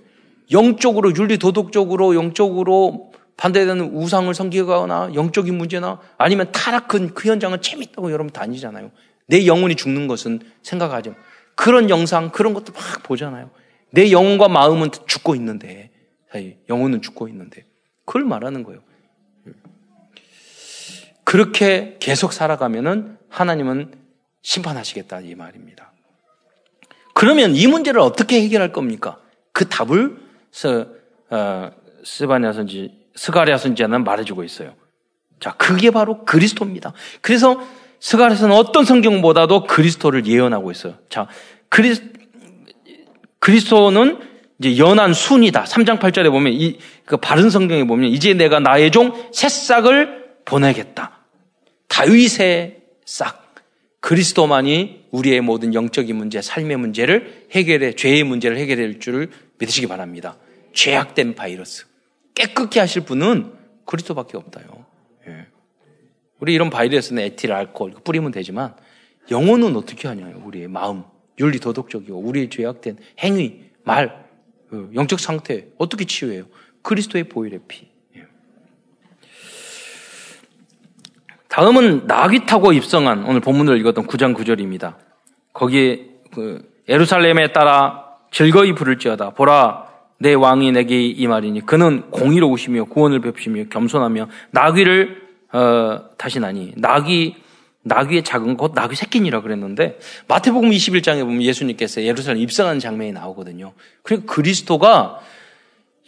영적으로, 윤리 도덕적으로, 영적으로 반대되는 우상을 섬기거나 영적인 문제나 아니면 타락한 그 현장은 재밌다고 여러분 다니잖아요. 내 영혼이 죽는 것은 생각하죠. 그런 영상, 그런 것도 막 보잖아요. 내 영혼과 마음은 죽고 있는데, 영혼은 죽고 있는데. 그걸 말하는 거예요. 그렇게 계속 살아가면은 하나님은 심판하시겠다 이 말입니다. 그러면 이 문제를 어떻게 해결할 겁니까? 그 답을 스, 어, 스바냐 선지, 스가랴 선지자는 말해주고 있어요. 자, 그게 바로 그리스도입니다. 그래서 스가랴서는 어떤 성경보다도 그리스도를 예언하고 있어요. 자, 그리, 그리스도는 이제 연한 순이다. 3장 8절에 보면 이, 그 바른 성경에 보면 이제 내가 나의 종 새싹을 보내겠다. 다윗의 싹. 그리스도만이 우리의 모든 영적인 문제, 삶의 문제를 해결해, 죄의 문제를 해결할 줄을 믿으시기 바랍니다. 죄악된 바이러스. 깨끗게 하실 분은 그리스도밖에 없다요. 예. 우리 이런 바이러스는 에틸, 알코올 뿌리면 되지만 영혼은 어떻게 하냐요. 우리의 마음, 윤리, 도덕적이고 우리의 죄악된 행위, 말, 그 영적 상태 어떻게 치유해요? 그리스도의 보혈의 피. 다음은 낙이 타고 입성한 오늘 본문을 읽었던 9장 9절입니다. 거기에 그 예루살렘에 따라 즐거이 부를지어다. 보라 내 왕이 내게 이 말이니 그는 공의로우시며 구원을 베푸시며 겸손하며 나귀를 어, 다시나니 나귀 나귀의 작은 곧 나귀 새끼니라 그랬는데 마태복음 21장에 보면 예수님께서 예루살렘 입성하는 장면이 나오거든요. 그리고 그리스도가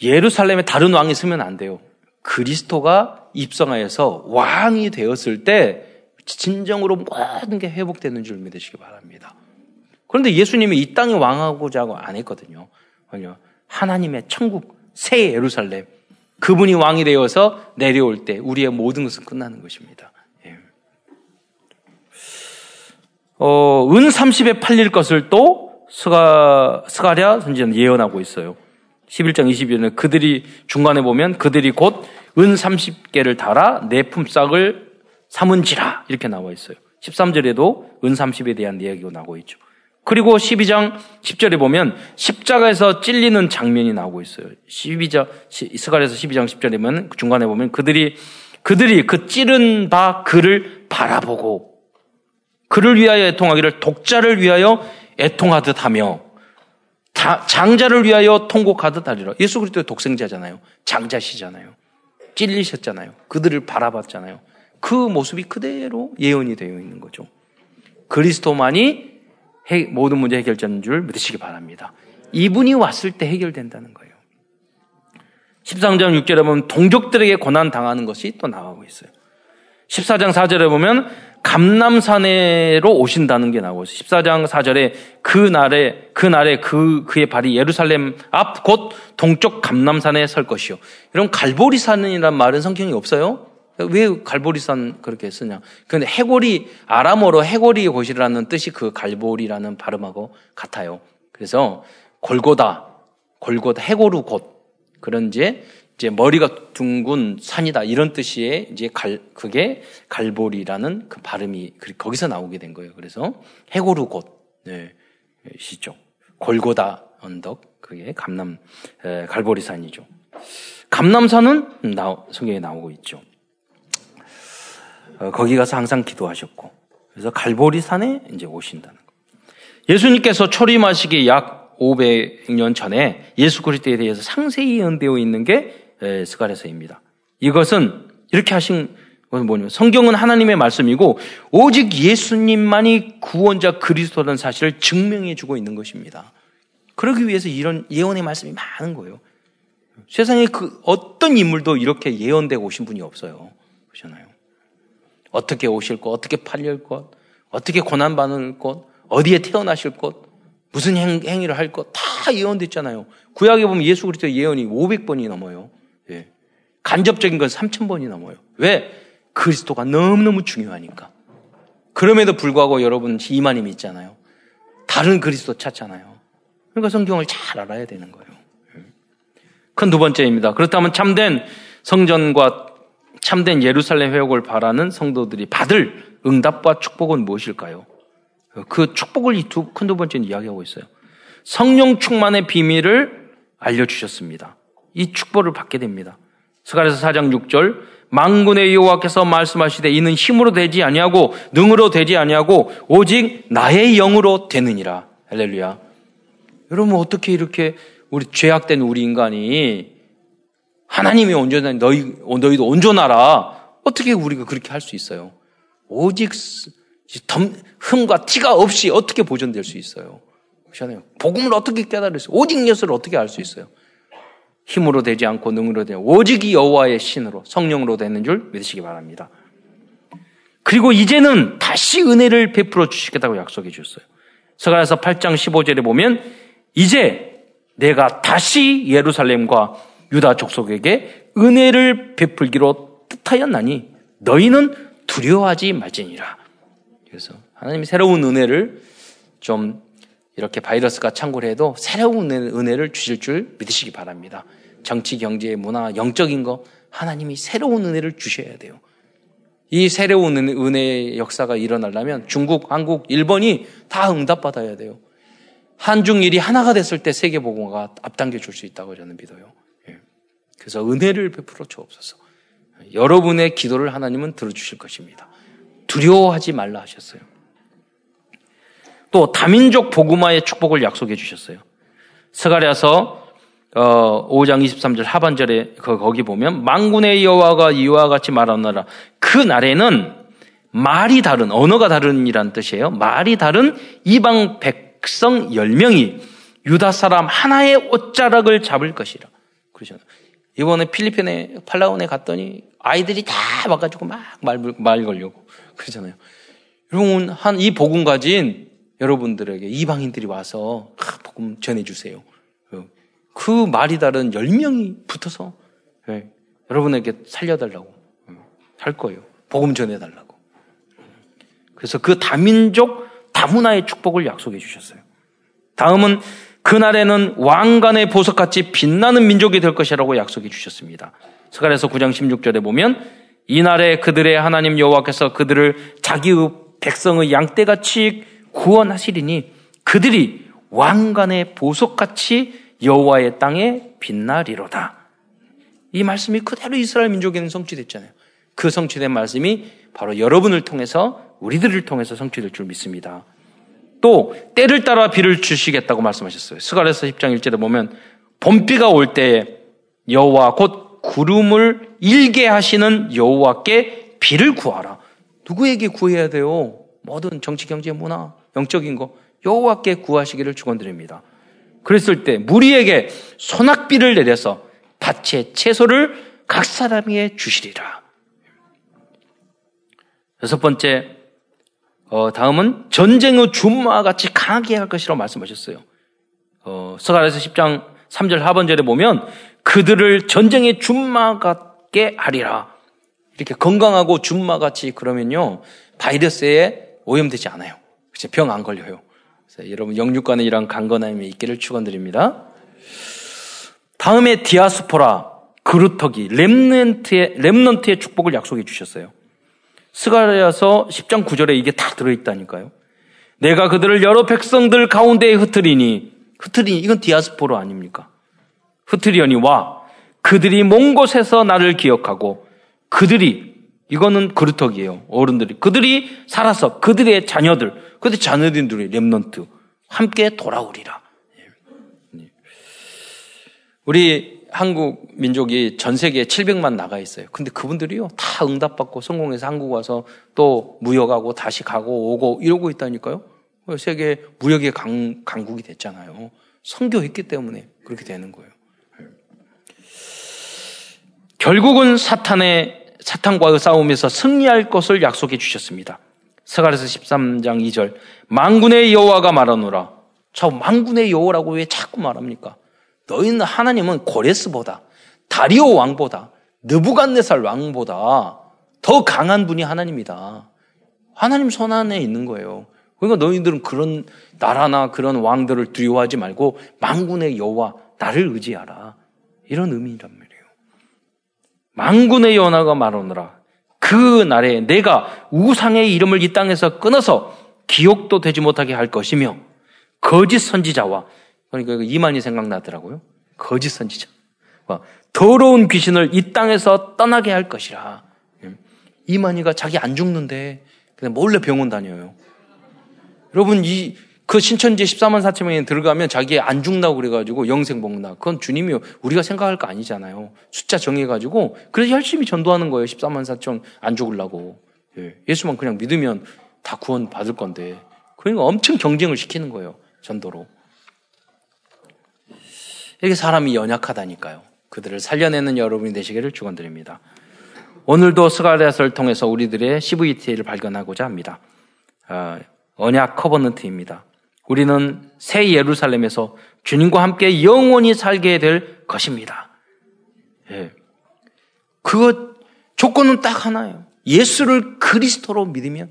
예루살렘에 다른 왕이 쓰면 안 돼요. 그리스도가 입성하여서 왕이 되었을 때 진정으로 모든 게 회복되는 줄 믿으시기 바랍니다. 그런데 예수님이 이 땅에 왕하고자 안 했거든요. 하나님의 천국, 새 예루살렘. 그분이 왕이 되어서 내려올 때 우리의 모든 것은 끝나는 것입니다. 예. 어, 은 30에 팔릴 것을 또 스가, 스가랴 선지자는 예언하고 있어요. 11장 22절에 그들이 중간에 보면 그들이 곧 은 30개를 달아 내 품삯을 삼은지라 이렇게 나와 있어요. 13절에도 은 30에 대한 이야기가 나오고 있죠. 그리고 12장 10절에 보면 십자가에서 찔리는 장면이 나오고 있어요. 12장 이스가에서 12장 10절에 보면 중간에 보면 그들이 그들이 그 찌른 바 그를 바라보고 그를 위하여 애통하기를 독자를 위하여 애통하듯 하며 장자를 위하여 통곡하듯 하리라. 예수 그리스도의 독생자잖아요. 장자시잖아요. 찔리셨잖아요. 그들을 바라봤잖아요. 그 모습이 그대로 예언이 되어 있는 거죠. 그리스도만이 모든 문제 해결자인 줄 믿으시기 바랍니다. 이분이 왔을 때 해결된다는 거예요. 13장 6절에 보면 동족들에게 고난 당하는 것이 또 나가고 있어요. 14장 4절에 보면 감남산에로 오신다는 게 나오고 14장 4절에 그 날에 그 날에 그 그의 발이 예루살렘 앞 곧 동쪽 감남산에 설 것이요. 이런 갈보리산이란 말은 성경이 없어요. 왜 갈보리산 그렇게 쓰냐? 근데 해골이 아람어로 해골이 곳이라는 뜻이 그 갈보리라는 발음하고 같아요. 그래서 골고다, 골고다 해골우 곳 그런 이제 이제 머리가 둥근 산이다 이런 뜻이에 이제 갈 그게 갈보리라는 그 발음이 거기서 나오게 된 거예요. 그래서 해고루 곳 네, 시죠. 골고다 언덕 그게 감남 에, 갈보리산이죠. 감남산은 나, 성경에 나오고 있죠. 어, 거기 가서 항상 기도하셨고 그래서 갈보리산에 이제 오신다는 거. 예수님께서 초림하시기 약 500년 전에 예수 그리스도에 대해서 상세히 예언되어 있는 게 스가랴서입니다. 이것은 이렇게 하신 것은 뭐냐면 성경은 하나님의 말씀이고 오직 예수님만이 구원자 그리스도라는 사실을 증명해 주고 있는 것입니다. 그러기 위해서 이런 예언의 말씀이 많은 거예요. 세상에 그 어떤 인물도 이렇게 예언되고 오신 분이 없어요. 그렇잖아요. 어떻게 오실 것, 어떻게 팔릴 것, 어떻게 고난받을 것, 어디에 태어나실 것, 무슨 행, 행위를 할 것, 다 예언됐잖아요. 구약에 보면 예수 그리스도 예언이 500번이 넘어요. 예. 간접적인 건 3000번이 넘어요. 왜? 그리스도가 너무너무 중요하니까. 그럼에도 불구하고 여러분 이만님 있잖아요. 다른 그리스도 찾잖아요. 그러니까 성경을 잘 알아야 되는 거예요. 예. 큰두 번째입니다. 그렇다면 참된 성전과 참된 예루살렘 회복을 바라는 성도들이 받을 응답과 축복은 무엇일까요? 그 축복을 이 두, 큰 두 번째는 이야기하고 있어요. 성령 충만의 비밀을 알려주셨습니다. 이 축복을 받게 됩니다. 스가랴서 4장 6절 망군의 여호와께서 말씀하시되 이는 힘으로 되지 아니하고 능으로 되지 아니하고 오직 나의 영으로 되느니라. 할렐루야. 여러분 어떻게 이렇게 우리 죄악된 우리 인간이 하나님이 온전한 너희 너희도 온전하라. 어떻게 우리가 그렇게 할 수 있어요? 오직 흠과 티가 없이 어떻게 보존될 수 있어요? 그렇잖아요. 복음을 어떻게 깨달을 수, 오직 예수를 어떻게 알 수 있어요? 힘으로 되지 않고 능으로 되는 오직 이 여호와의 신으로 성령으로 되는 줄 믿으시기 바랍니다. 그리고 이제는 다시 은혜를 베풀어 주시겠다고 약속해 주셨어요. 서가에서 8장 15절에 보면 이제 내가 다시 예루살렘과 유다 족속에게 은혜를 베풀기로 뜻하였나니 너희는 두려워하지 말지니라. 그래서 하나님이 새로운 은혜를 좀 이렇게 바이러스가 창고를 해도 새로운 은혜를 주실 줄 믿으시기 바랍니다. 정치, 경제, 문화, 영적인 거 하나님이 새로운 은혜를 주셔야 돼요. 이 새로운 은혜의 역사가 일어나려면 중국, 한국, 일본이 다 응답받아야 돼요. 한중일이 하나가 됐을 때 세계보고가 앞당겨 줄 수 있다고 저는 믿어요. 예. 그래서 은혜를 베풀어 주옵소서. 여러분의 기도를 하나님은 들어주실 것입니다. 두려워하지 말라 하셨어요. 또 다민족 복음화의 축복을 약속해 주셨어요. 스가랴서 어, 5장 23절 하반절에 그 거기 보면 망군의 여호와가 이와 같이 말하노라. 그 날에는 말이 다른 언어가 다른이란 뜻이에요. 말이 다른 이방 백성 10명이 유다 사람 하나의 옷자락을 잡을 것이라. 그러잖아요. 이번에 필리핀에 팔라운에 갔더니 아이들이 다 와가지고 막말 말 걸려고 그러잖아요. 여러분 한 이 복음 가진 여러분들에게 이방인들이 와서 복음 전해주세요. 그 말이 다른 열 명이 붙어서 네, 여러분에게 살려달라고 할 거예요. 복음 전해달라고. 그래서 그 다민족 다문화의 축복을 약속해 주셨어요. 다음은 그날에는 왕관의 보석같이 빛나는 민족이 될 것이라고 약속해 주셨습니다. 스가랴서 9장 16절에 보면 이날에 그들의 하나님 여호와께서 그들을 자기의 백성의 양떼같이 구원하시리니 그들이 왕관의 보석같이 여호와의 땅에 빛나리로다. 이 말씀이 그대로 이스라엘 민족에는 성취됐잖아요. 그 성취된 말씀이 바로 여러분을 통해서 우리들을 통해서 성취될 줄 믿습니다. 또 때를 따라 비를 주시겠다고 말씀하셨어요. 스가랴서 10장 1절에 보면 봄비가 올 때에 여호와 곧 구름을 일게 하시는 여호와께 비를 구하라. 누구에게 구해야 돼요? 모든 정치, 경제, 문화, 영적인 거 여호와께 구하시기를 축원드립니다. 그랬을 때 무리에게 소낙비를 내려서 밭에 채소를 각 사람에게 주시리라. 여섯 번째, 어, 다음은 전쟁의 준마와 같이 강하게 할 것이라고 말씀하셨어요. 어, 서가에서 10장 3절 하반절에 보면 그들을 전쟁의 준마 같게 하리라. 이렇게 건강하고 준마 같이 그러면요 바이러스에 오염되지 않아요. 병안 걸려요. 여러분 영육간에 이런 강건함이 있기를 축원드립니다. 다음에 디아스포라 그루터기 remnant의 remnant의 축복을 약속해 주셨어요. 스가랴서 10장 9절에 이게 다 들어 있다니까요. 내가 그들을 여러 백성들 가운데에 흩으리니 흩으리니 이건 디아스포라 아닙니까? 흩으려니와 그들이 먼 곳에서 나를 기억하고 그들이 이거는 그루터기예요. 어른들이 그들이 살아서 그들의 자녀들 그들 자녀들이 remnant 함께 돌아오리라. 우리 한국 민족이 전 세계에 700만 나가 있어요. 근데 그분들이요, 다 응답받고 성공해서 한국 와서 또 무역하고 다시 가고 오고 이러고 있다니까요. 세계 무역의 강, 강국이 됐잖아요. 선교했기 때문에 그렇게 되는 거예요. 결국은 사탄의 사탄과의 싸움에서 승리할 것을 약속해 주셨습니다. 스가랴서 13장 2절 망군의 여호와가 말하노라. 저 망군의 여호와라고 왜 자꾸 말합니까? 너희는 하나님은 고레스보다 다리오 왕보다 느부갓네살 왕보다 더 강한 분이 하나님이다. 하나님 손 안에 있는 거예요. 그러니까 너희들은 그런 나라나 그런 왕들을 두려워하지 말고 망군의 여호와 나를 의지하라. 이런 의미란 말이에요. 망군의 여호와가 말하노라. 그 날에 내가 우상의 이름을 이 땅에서 끊어서 기억도 되지 못하게 할 것이며 거짓 선지자와 그러니까 이만이 생각나더라고요. 거짓 선지자. 더러운 귀신을 이 땅에서 떠나게 할 것이라. 이만희가 자기 안 죽는데 그냥 몰래 병원 다녀요. 여러분 이 그 신천지 14만 4천 명에 들어가면 자기 안 죽나고 그래가지고 영생 먹나. 그건 주님이 우리가 생각할 거 아니잖아요. 숫자 정해가지고 그래서 열심히 전도하는 거예요. 14만 4천 안 죽으려고. 예. 예수만 그냥 믿으면 다 구원 받을 건데. 그러니까 엄청 경쟁을 시키는 거예요. 전도로. 이렇게 사람이 연약하다니까요. 그들을 살려내는 여러분이 되시기를 축원드립니다. 오늘도 스가랴서를 통해서 우리들의 CVT를 발견하고자 합니다. 어, 언약 커버넌트입니다. 우리는 새 예루살렘에서 주님과 함께 영원히 살게 될 것입니다. 예. 그거 조건은 딱 하나예요. 예수를 그리스도로 믿으면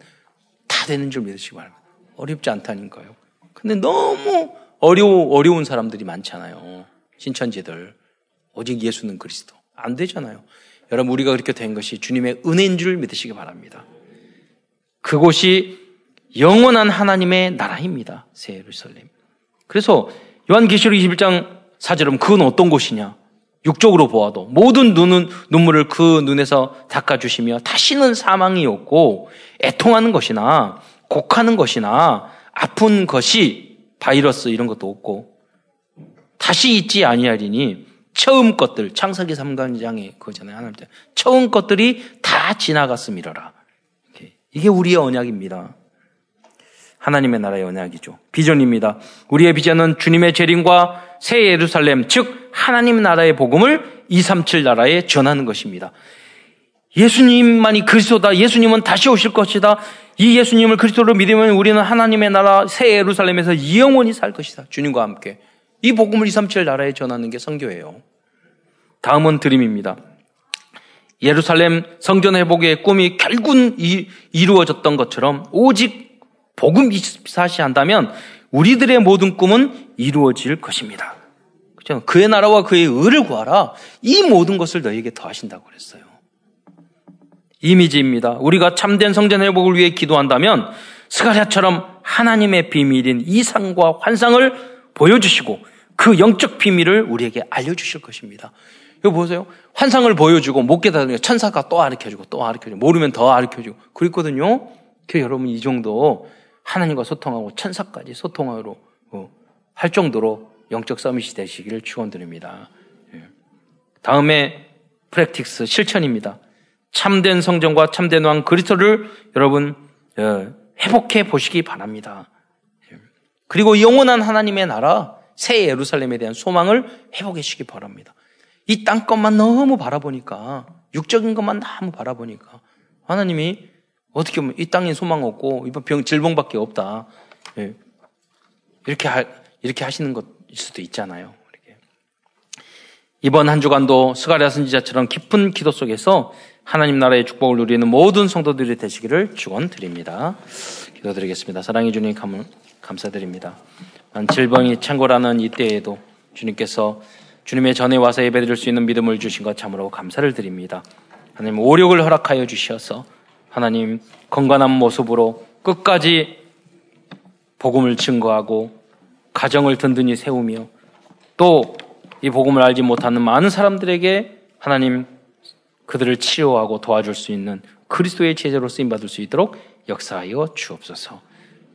다 되는 줄 믿으시기 바랍니다. 어렵지 않다니까요. 근데 너무 어려워, 어려운 사람들이 많잖아요. 신천지들. 오직 예수는 그리스도. 안 되잖아요. 여러분, 우리가 그렇게 된 것이 주님의 은혜인 줄 믿으시기 바랍니다. 그곳이 영원한 하나님의 나라입니다. 새 예루살렘. 그래서 요한계시록 21장 4절은 그건 어떤 곳이냐? 육적으로 보아도 모든 눈은 눈물을 그 눈에서 닦아 주시며 다시는 사망이 없고 애통하는 것이나 곡하는 것이나 아픈 것이 바이러스 이런 것도 없고 다시 있지 아니하리니 처음 것들 창세기 3강장에 그거잖아요. 하나님 때 처음 것들이 다 지나갔음이러라. 이게 우리의 언약입니다. 하나님의 나라의 언약이죠. 비전입니다. 우리의 비전은 주님의 재림과 새 예루살렘, 즉 하나님 나라의 복음을 237 나라에 전하는 것입니다. 예수님만이 그리스도다. 예수님은 다시 오실 것이다. 이 예수님을 그리스도로 믿으면 우리는 하나님의 나라 새 예루살렘에서 영원히 살 것이다. 주님과 함께. 이 복음을 237 나라에 전하는 게 선교예요. 다음은 드림입니다. 예루살렘 성전 회복의 꿈이 결국 이루어졌던 것처럼 오직 복음 24시 한다면 우리들의 모든 꿈은 이루어질 것입니다. 그죠? 그의 나라와 그의 의를 구하라. 이 모든 것을 너에게 더하신다고 그랬어요. 이미지입니다. 우리가 참된 성전 회복을 위해 기도한다면 스가랴처럼 하나님의 비밀인 이상과 환상을 보여주시고 그 영적 비밀을 우리에게 알려주실 것입니다. 이거 보세요. 환상을 보여주고 못 깨달으면 천사가 또 가르쳐주고 또 가르쳐주고 모르면 더 가르쳐주고 그랬거든요. 그 여러분 이 정도 하나님과 소통하고 천사까지 소통하러 어, 할 정도로 영적 서밋이 되시기를 축원드립니다. 예. 다음에 프랙틱스 실천입니다. 참된 성전과 참된 왕 그리스도를 여러분 어, 회복해 보시기 바랍니다. 예. 그리고 영원한 하나님의 나라 새 예루살렘에 대한 소망을 회복해 주시기 바랍니다. 이 땅 것만 너무 바라보니까 육적인 것만 너무 바라보니까 하나님이 어떻게 보면 이 땅에 소망 없고 이번 병 질병밖에 없다. 예. 이렇게 하, 이렇게 하시는 것일 수도 있잖아요. 이렇게. 이번 한 주간도 스가랴 선지자처럼 깊은 기도 속에서 하나님 나라의 축복을 누리는 모든 성도들이 되시기를 축원드립니다. 기도드리겠습니다. 사랑해 주님 감, 감사드립니다. 질병이 창고라는 이때에도 주님께서 주님의 전에 와서 예배드릴 수 있는 믿음을 주신 것 참으로 감사를 드립니다. 하나님 오력을 허락하여 주셔서 하나님 건강한 모습으로 끝까지 복음을 증거하고 가정을 든든히 세우며 또 이 복음을 알지 못하는 많은 사람들에게 하나님 그들을 치료하고 도와줄 수 있는 그리스도의 제자로 쓰임 받을 수 있도록 역사하여 주옵소서.